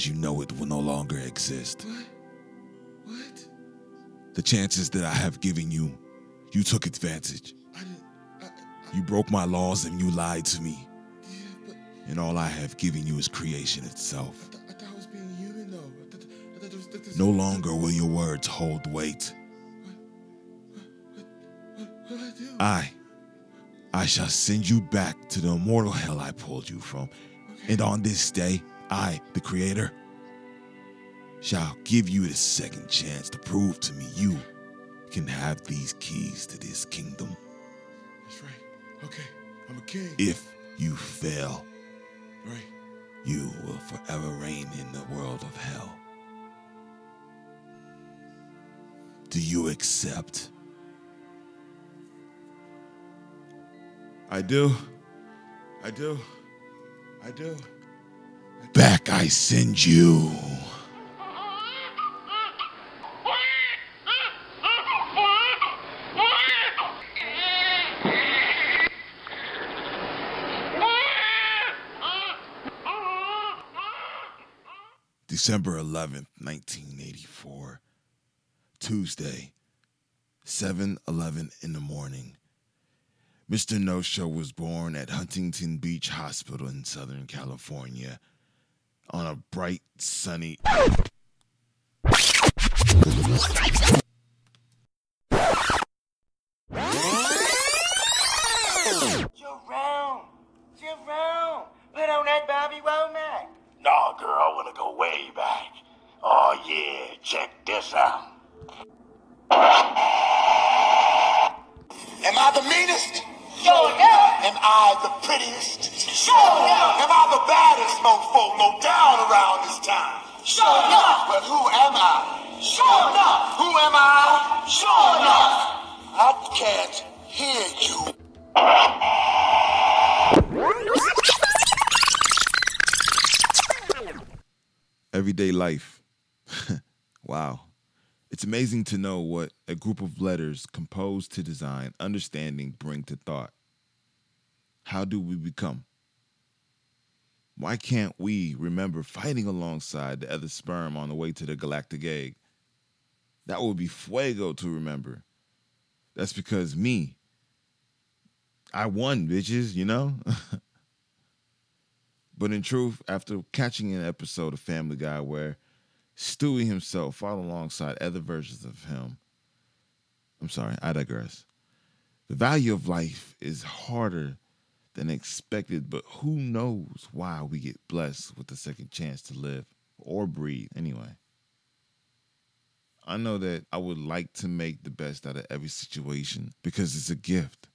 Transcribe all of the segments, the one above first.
just feel. Life as you know it will no longer exist. What? What? The chances that I have given you, you took advantage. I didn't. I, I, You broke my laws and you lied to me. yeah, but And all I have given you is creation itself. I, th- thought I was being human though. I thought, I thought there was, No longer will your words hold weight. I do? I, I shall send you back to the immortal hell I pulled you from. And on this day, I, the Creator, shall give you the second chance to prove to me you can have these keys to this kingdom. That's right. Okay, I'm a king. If you fail, right. you will forever reign in the world of hell. Do you accept? I do. I do. I do. Back I send you. December 11th, 1984. Tuesday, 7:11 in the morning. Mr. No Show was born at Huntington Beach Hospital in Southern California on a bright, sunny. Jerome! Jerome! Put on that Bobby Womack. Nah, girl, I wanna go way back. Oh yeah, check this out. Am I the meanest? Sure enough! Am I the prettiest? Sure enough! Am I the baddest mofo low down around this town? Sure enough! But who am I? Sure enough! Who am I? Sure enough! I can't hear you. Everyday life. wow. It's amazing to know what a group of letters composed to design, understanding, bring to thought. How do we become? Why can't we remember fighting alongside the other sperm on the way to the galactic egg? That would be fuego to remember. That's because me, I won, bitches, you know? but in truth, after catching an episode of Family Guy where Stewie himself fought alongside other versions of him, I'm sorry, I digress. The value of life is harder than expected, but who knows why we get blessed with a second chance to live or breathe anyway. I know that I would like to make the best out of every situation because it's a gift.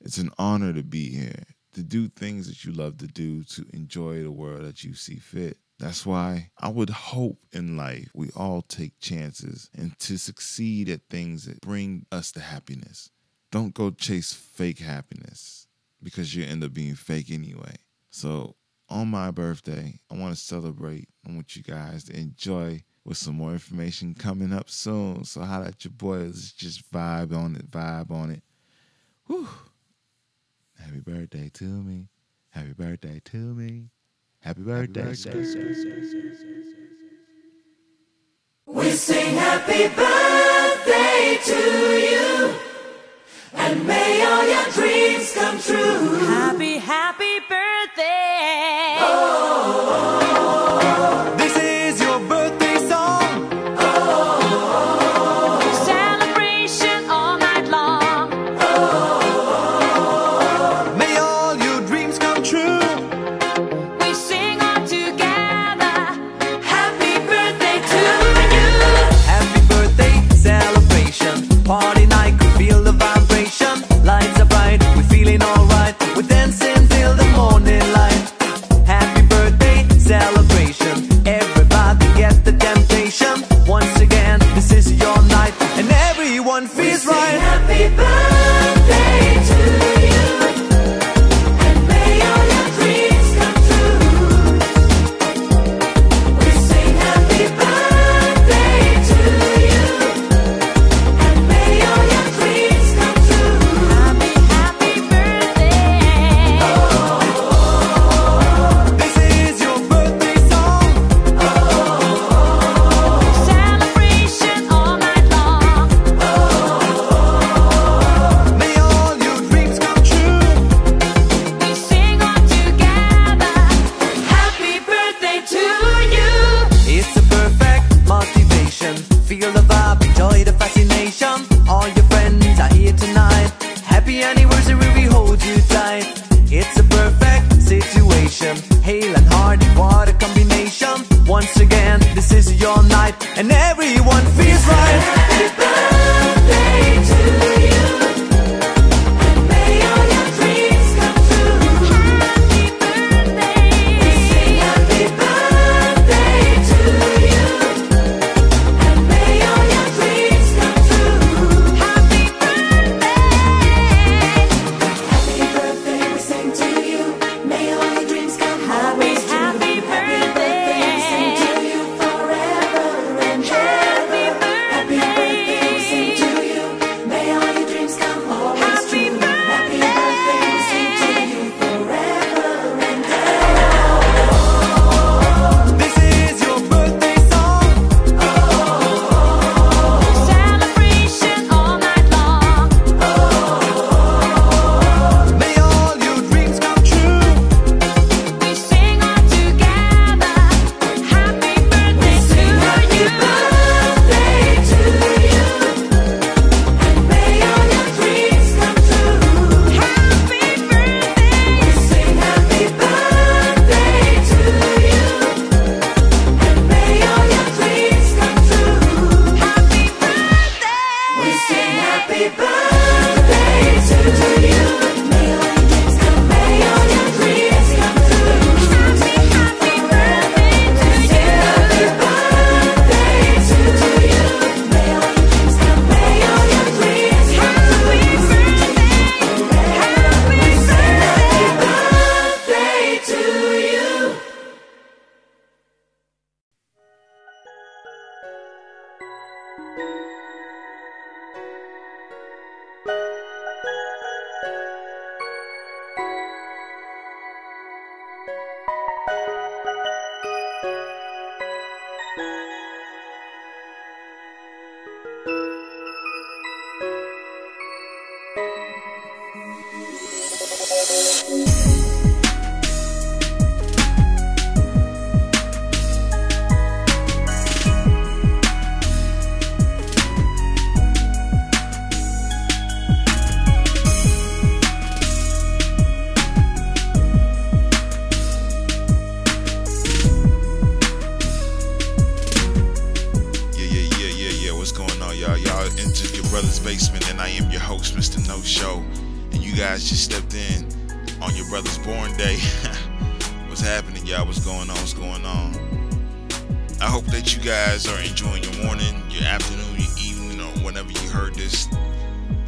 It's an honor to be here, to do things that you love to do, to enjoy the world that you see fit. That's why I would hope in life we all take chances and to succeed at things that bring us the happiness. Don't go chase fake happiness because you end up being fake anyway. So, on my birthday, I want to celebrate. I want you guys to enjoy with some more information coming up soon. So, how at your boys just vibe on it, vibe on it. Whew. Happy birthday to me. Happy birthday to me. Happy birthday. We sing happy birthday to you. And may all your dreams come true. Happy, happy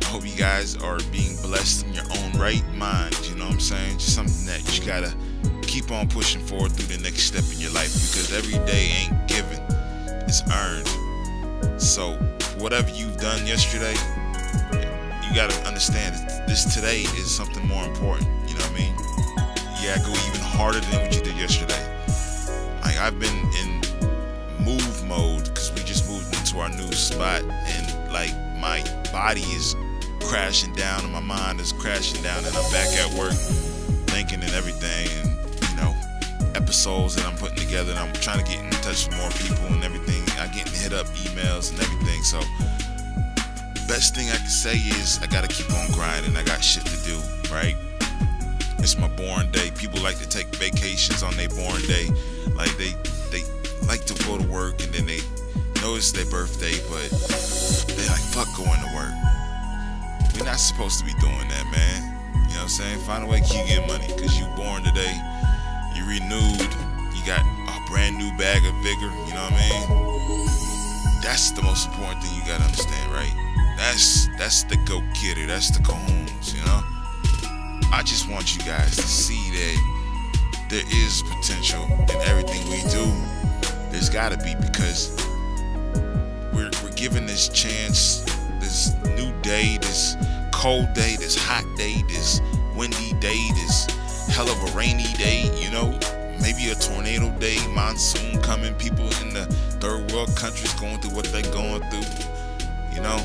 hope you guys are being blessed in your own right mind. You know what I'm saying? Just something that you gotta keep on pushing forward through the next step in your life because every day ain't given it's earned. So whatever you've done yesterday, you gotta understand this today is something more important. You know what I mean? Yeah, go even harder than what you did yesterday. Like I've been in move mode because we just moved into our new spot, and like my body is crashing down and my mind is crashing down, and I'm back at work thinking and everything, and you know episodes that I'm putting together and I'm trying to get in touch with more people and everything. I get hit up emails and everything. So best thing I can say is I gotta keep on grinding. I got shit to do, right? It's my born day. People like to take vacations on their born day. Like they they like to go to work and then they know it's their birthday, but they like fuck going to work. We're not supposed to be doing that, man. You know what I'm saying? Find a way to keep getting money because you born today you renewed, you got a brand new bag of vigor, you know what I mean? That's the most important thing you gotta understand, right? That's that's the go getter, that's the cajones, you know? I just want you guys to see that there is potential in everything we do. There's gotta be because we're we're given this chance, this new day, this cold day, this hot day, this windy day, this hell of a rainy day, you know, maybe a tornado day, monsoon coming, people in the third world countries going through what they're going through. You know,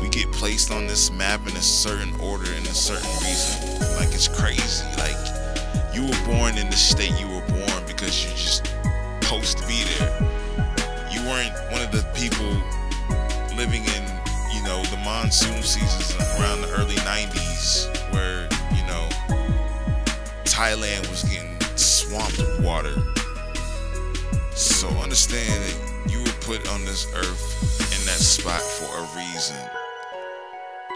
we get placed on this map in a certain order and a certain reason. Like it's crazy. Like you were born in the state you were born because you're just supposed to be there. You weren't one of the people living in, know, the monsoon seasons around the early 90s where, you know, Thailand was getting swamped with water. So understand that you were put on this earth in that spot for a reason.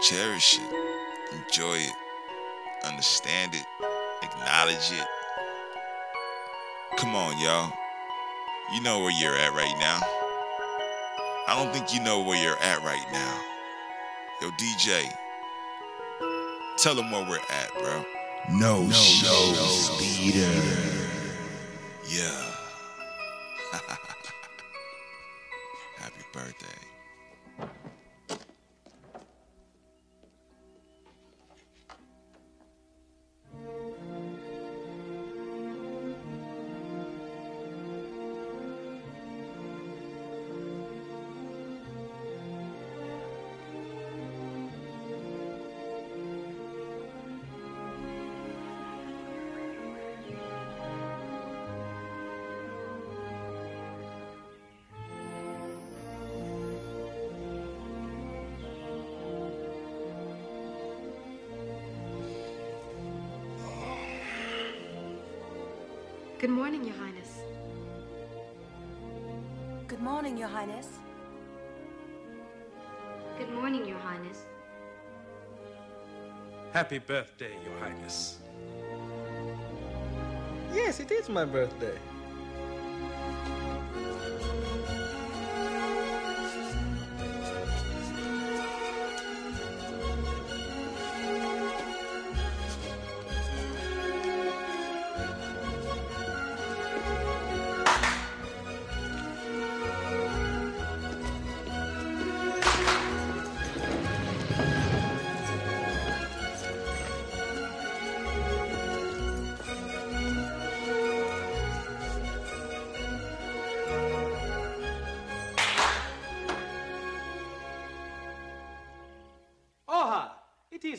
Cherish it, enjoy it, understand it, acknowledge it. Come on, y'all. You know where you're at right now. I don't think you know where you're at right now. Yo, DJ, tell them where we're at, bro. No, show speeder. Yeah. Happy birthday. Good morning, Your Highness. Good morning, Your Highness. Good morning, Your Highness. Happy birthday, Your Highness. Yes, it is my birthday.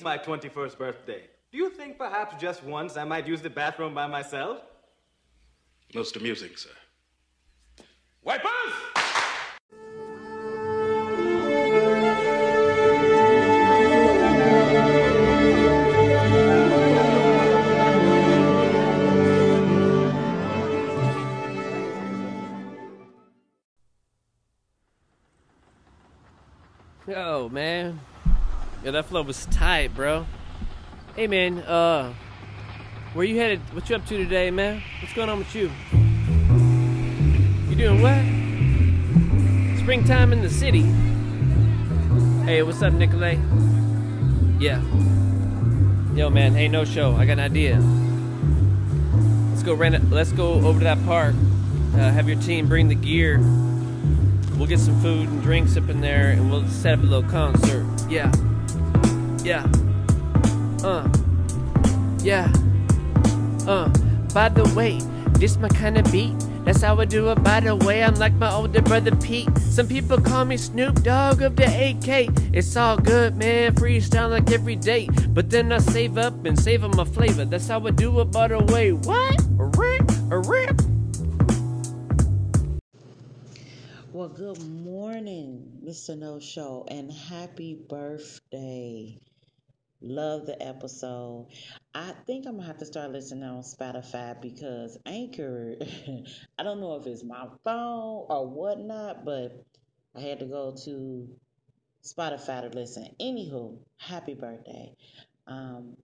It is my 21st birthday. Do you think perhaps just once I might use the bathroom by myself? Most amusing, sir. Flow was tight, bro. Hey, man, uh, where you headed? What you up to today, man? What's going on with you? You doing what? Springtime in the city. Hey, what's up, Nicolay? Yeah. Yo, man, hey, no show. I got an idea. Let's go rent it. Let's go over to that park. Uh, have your team bring the gear. We'll get some food and drinks up in there, and we'll set up a little concert. Yeah. Yeah. Uh. Yeah. Uh. By the way, this my kind of beat. That's how I do it. By the way, I'm like my older brother Pete. Some people call me Snoop Dogg of the AK. It's all good, man. Freestyle like every day. But then I save up and save on my flavor. That's how I do it. By the way, what? A rip? A rip? Well, good morning, Mr. No Show, and happy birthday. Love the episode. I think I'm gonna have to start listening on Spotify because Anchor, I don't know if it's my phone or whatnot, but I had to go to Spotify to listen. Anywho, happy birthday. Um,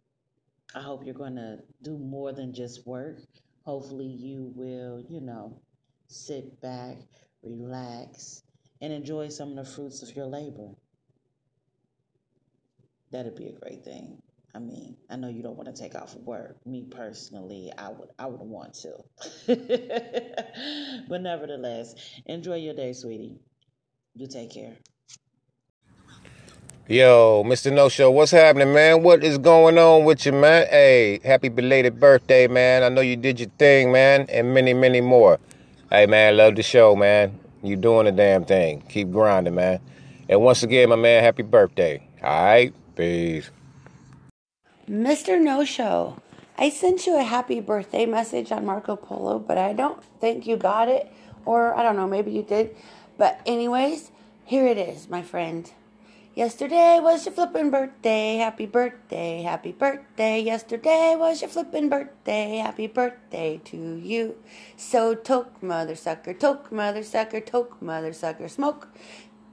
I hope you're gonna do more than just work. Hopefully, you will, you know, sit back, relax, and enjoy some of the fruits of your labor. That'd be a great thing. I mean, I know you don't want to take off work. Me personally, I would I would want to. but nevertheless, enjoy your day, sweetie. You take care. Yo, Mr. No Show, what's happening, man? What is going on with you, man? Hey, happy belated birthday, man. I know you did your thing, man, and many, many more. Hey, man, love the show, man. You doing the damn thing. Keep grinding, man. And once again, my man, happy birthday. All right, peace. Mr. No Show, I sent you a happy birthday message on Marco Polo, but I don't think you got it. Or I don't know, maybe you did. But, anyways, here it is, my friend. Yesterday was your flippin' birthday. Happy birthday, happy birthday. Yesterday was your flippin' birthday. Happy birthday to you. So toke, mother sucker, toke, mother sucker, toke, mother sucker, smoke.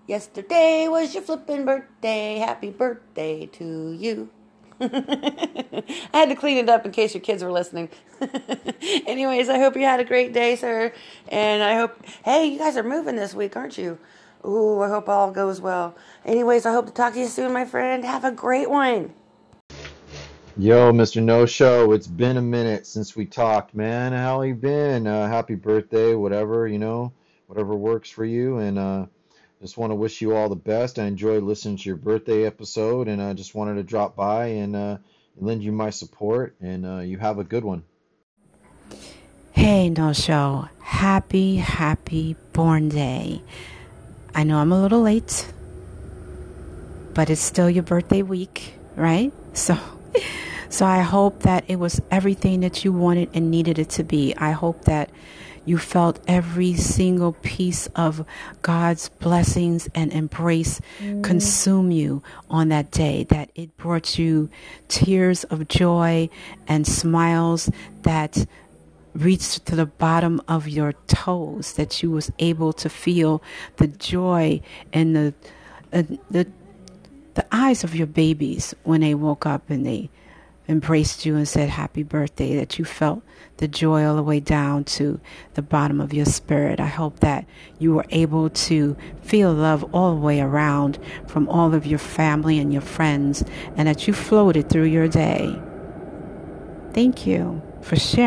Yesterday was your flippin' birthday. Happy birthday to you. I had to clean it up in case your kids were listening. Anyways, I hope you had a great day, sir. And I hope, hey, you guys are moving this week, aren't you? Ooh, I hope all goes well. Anyways, I hope to talk to you soon, my friend. Have a great one. Yo, Mr. No Show, it's been a minute since we talked, man. How you been? Uh, happy birthday, whatever, you know, whatever works for you. And uh, just want to wish you all the best. I enjoyed listening to your birthday episode, and I just wanted to drop by and uh, lend you my support. And uh, you have a good one. Hey, No Show. Happy, happy born day. I know I'm a little late, but it's still your birthday week, right? So, so I hope that it was everything that you wanted and needed it to be. I hope that you felt every single piece of God's blessings and embrace consume you on that day, that it brought you tears of joy and smiles that reached to the bottom of your toes that you was able to feel the joy and the uh, the the eyes of your babies when they woke up and they embraced you and said happy birthday that you felt the joy all the way down to the bottom of your spirit. I hope that you were able to feel love all the way around from all of your family and your friends and that you floated through your day. Thank you for sharing